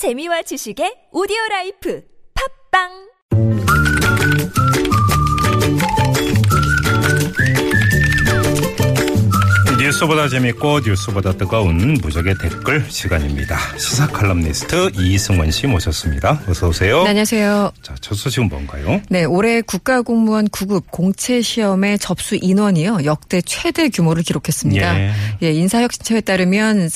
재미와 지식의 오디오 life 팟빵 뉴스보다 재밌고 뉴스보다 뜨거운 무적의 댓글 시간입니다. 시사 칼럼니스트 이승원 씨 모셨습니다. 어서 오세요. 네, 안녕하세요. 자, 첫 소식은 뭔가요? 네, 올해 국가공무원 9급 공채 시험의 접수 인원이요 역대 최대 규모를 기록했습니다. 예. 예, 인사혁신처에 따르면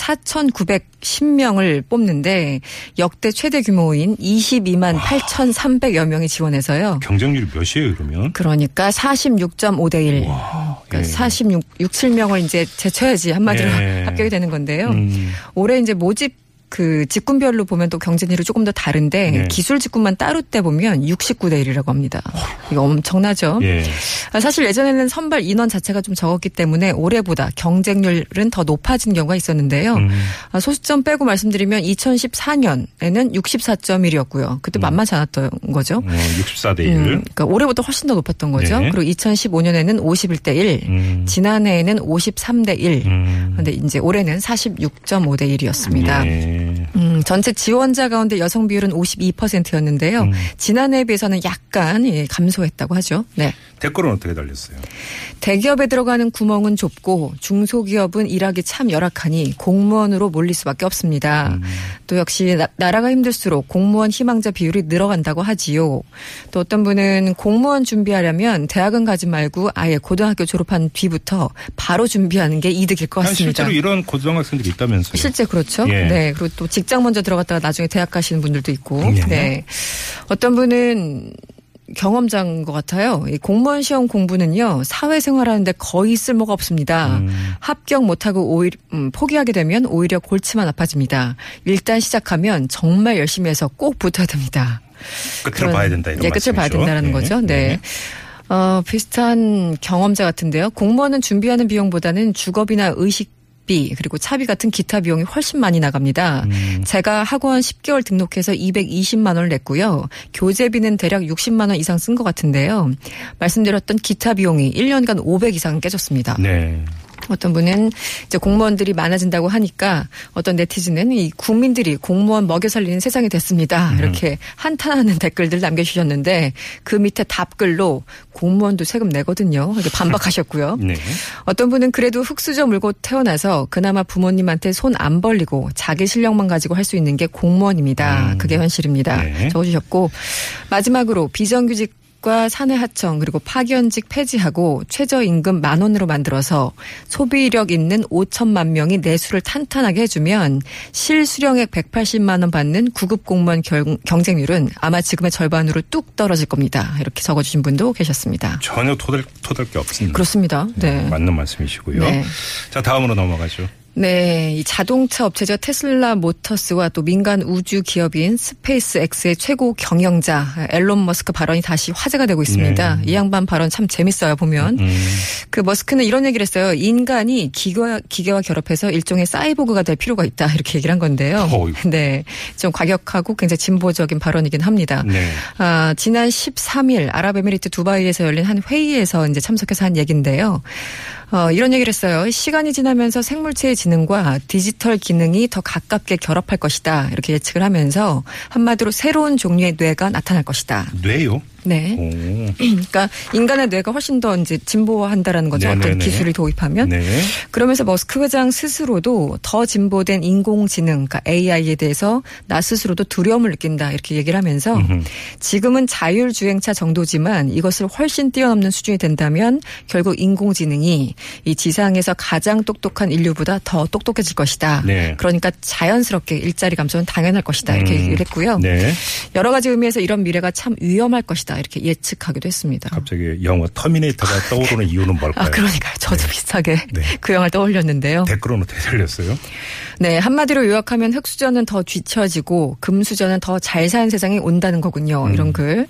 4,910명을 뽑는데 역대 최대 규모인 22만 8,300여 명이 지원해서요. 경쟁률이 몇이에요, 그러면? 그러니까 46.5 대 1. 와, 그러니까 예. 46, 6, 7명을 이제 제쳐야지 한마디로 예. 합격이 되는 건데요. 음. 올해 이제 모집 그 직군별로 보면 또 경쟁률이 조금 더 다른데 네. 기술 직군만 따로 떼 보면 69대 1이라고 합니다. 이거 엄청나죠. 예. 아, 사실 예전에는 선발 인원 자체가 좀 적었기 때문에 올해보다 경쟁률은 더 높아진 경우가 있었는데요. 음. 아, 소수점 빼고 말씀드리면 2014년에는 64.1이었고요. 그때 만만치 않았던 거죠. 어, 64대 1. 음, 그러니까 올해보다 훨씬 더 높았던 거죠. 네. 그리고 2015년에는 51대 1, 음. 지난해에는 53대 1. 음. 그런데 이제 올해는 46.5대 1이었습니다. 예. 음, 전체 지원자 가운데 여성 비율은 52%였는데요. 음. 지난해에 비해서는 약간 예, 감소했다고 하죠. 네. 댓글은 어떻게 달렸어요? 대기업에 들어가는 구멍은 좁고 중소기업은 일하기 참 열악하니 공무원으로 몰릴 수밖에 없습니다. 음. 또 역시 나, 나라가 힘들수록 공무원 희망자 비율이 늘어간다고 하지요. 또 어떤 분은 공무원 준비하려면 대학은 가지 말고 아예 고등학교 졸업한 뒤부터 바로 준비하는 게 이득일 것 같습니다. 실제로 이런 고등학생들이 있다면서요? 실제 그렇죠. 예. 네. 그리고 또 직장 먼저 들어갔다가 나중에 대학 가시는 분들도 있고. 예. 네. 어떤 분은 경험자인 것 같아요. 이 공무원 시험 공부는요, 사회생활 하는데 거의 쓸모가 없습니다. 음. 합격 못하고 오히려, 음, 포기하게 되면 오히려 골치만 아파집니다. 일단 시작하면 정말 열심히 해서 꼭 붙어야 됩니다. 끝을 그런- 봐야 된다 이런 예, 끝을 봐야? 된다는 네. 거죠. 네. 어, 비슷한 경험자 같은데요. 공무원은 준비하는 비용보다는 주거비나 의식 비 그리고 차비 같은 기타 비용이 훨씬 많이 나갑니다. 음. 제가 학원 10개월 등록해서 220만 원을 냈고요. 교재비는 대략 60만 원 이상 쓴 것 같은데요. 말씀드렸던 기타 비용이 1년간 500 이상 깨졌습니다. 네. 어떤 분은 이제 공무원들이 많아진다고 하니까 어떤 네티즌은 이 국민들이 공무원 먹여 살리는 세상이 됐습니다. 음. 이렇게 한탄하는 댓글들 남겨주셨는데 그 밑에 답글로 공무원도 세금 내거든요. 이렇게 반박하셨고요. 네. 어떤 분은 그래도 흙수저 물고 태어나서 그나마 부모님한테 손 안 벌리고 자기 실력만 가지고 할 수 있는 게 공무원입니다. 음. 그게 현실입니다. 네. 적어주셨고 마지막으로 비정규직 과 사내 하청 그리고 파견직 폐지하고 최저임금 만 원으로 만들어서 소비력 있는 5천만 명이 내수를 탄탄하게 해주면 실수령액 180만 원 받는 구급 공무원 경, 경쟁률은 아마 지금의 절반으로 뚝 떨어질 겁니다. 이렇게 적어주신 분도 계셨습니다. 전혀 토달 토달 게 없습니다. 그렇습니다. 네. 맞는 말씀이시고요. 네. 자 다음으로 넘어가죠. 네, 이 자동차 업체죠 테슬라 모터스와 또 민간 우주 기업인 스페이스 X의 최고 경영자 앨런 머스크 발언이 다시 화제가 되고 있습니다. 네. 이 양반 발언 참 재밌어요 보면. 음. 그 머스크는 이런 얘기를 했어요. 인간이 기계와, 기계와 결합해서 일종의 사이보그가 될 필요가 있다 이렇게 얘기를 한 건데요. 어이구. 네, 좀 과격하고 굉장히 진보적인 발언이긴 합니다. 네. 아, 지난 13일 아랍에미리트 두바이에서 열린 한 회의에서 이제 참석해서 한 얘기인데요. 어, 이런 얘기를 했어요. 시간이 지나면서 생물체의 지능과 디지털 기능이 더 가깝게 결합할 것이다. 이렇게 예측을 하면서 한마디로 새로운 종류의 뇌가 나타날 것이다. 뇌요? 네. 오. 그러니까 인간의 뇌가 훨씬 더 이제 진보한다라는 거죠. 어떤 네네네. 기술을 도입하면. 네. 그러면서 머스크 회장 스스로도 더 진보된 인공지능, 그러니까 AI에 대해서 나 스스로도 두려움을 느낀다 이렇게 얘기를 하면서. 지금은 자율주행차 정도지만 이것을 훨씬 뛰어넘는 수준이 된다면 결국 인공지능이 이 지상에서 가장 똑똑한 인류보다 더 똑똑해질 것이다. 네. 그러니까 자연스럽게 일자리 감소는 당연할 것이다 이렇게 음. 얘기를 했고요. 네. 여러 가지 의미에서 이런 미래가 참 위험할 것이다 이렇게 예측하기도 했습니다. 갑자기 영화 터미네이터가 떠오르는 이유는 뭘까요? 아, 그러니까요. 저도 비슷하게 네. 그 영화를 떠올렸는데요. 댓글은 어떻게 달렸어요? 네, 한마디로 요약하면 흙수저는 더 뒤처지고 금수저는 더 잘 사는 세상이 온다는 거군요. 음. 이런 글.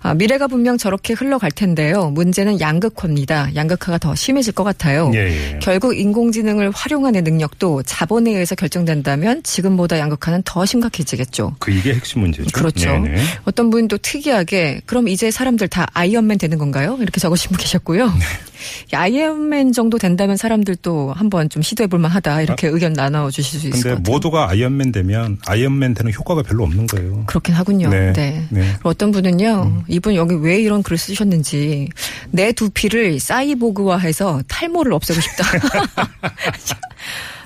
아, 미래가 분명 저렇게 흘러갈 텐데요. 문제는 양극화입니다. 양극화가 더 심해질 것 같아요. 예, 예. 결국 인공지능을 활용하는 능력도 자본에 의해서 결정된다면 지금보다 양극화는 더 심각해지겠죠. 그 이게 핵심 문제죠. 그렇죠. 네네. 어떤 분도 특이하게 그럼 그럼 이제 사람들 다 아이언맨 되는 건가요? 이렇게 적으신 분 계셨고요. 네. 아이언맨 정도 된다면 사람들도 한번 좀 시도해 볼 만하다. 이렇게 의견 나눠 주실 수 있을 것 근데 같아요. 모두가 아이언맨 되면 아이언맨 되는 효과가 별로 없는 거예요. 그렇긴 하군요. 네. 네. 네. 어떤 분은요, 이분 여기 왜 이런 글을 쓰셨는지, 내 두피를 사이보그화해서 탈모를 없애고 싶다.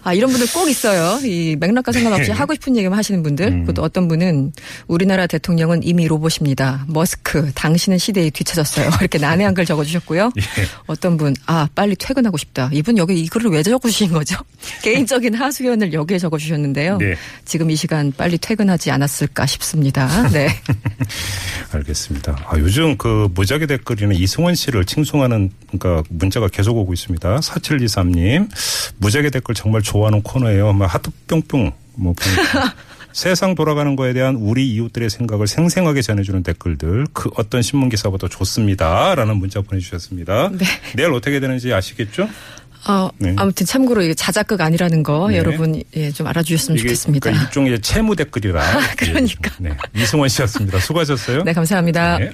아, 이런 분들 꼭 있어요. 이 맥락과 상관없이 네. 하고 싶은 얘기만 하시는 분들. 음. 또 어떤 분은 우리나라 대통령은 이미 로봇입니다. 머스크, 당신은 시대에 뒤처졌어요. 이렇게 난해 한 글 적어주셨고요. 예. 어떤 분, 아, 빨리 퇴근하고 싶다. 이분 여기 이 글을 왜 적어주신 거죠? 개인적인 하소연을 여기에 적어주셨는데요. 네. 지금 이 시간 빨리 퇴근하지 않았을까 싶습니다. 네. 알겠습니다. 아, 요즘 그 무작위 댓글이나 이승원 씨를 칭송하는 그러니까 문자가 계속 오고 있습니다. 4723님 무작위 댓글 정말 좋아하는 코너예요. 막 하트 뿅뿅 뭐. 세상 돌아가는 거에 대한 우리 이웃들의 생각을 생생하게 전해주는 댓글들 그 어떤 신문 기사보다 좋습니다라는 문자 보내주셨습니다. 네. 내일 어떻게 되는지 아시겠죠? 어, 네. 아무튼 참고로 이게 자작극 아니라는 거 네. 여러분 예, 좀 알아주셨으면 좋겠습니다. 그러니까 일종의 채무 댓글이라. 그러니까. 네. 이승원 씨였습니다. 수고하셨어요. 네, 감사합니다. 네.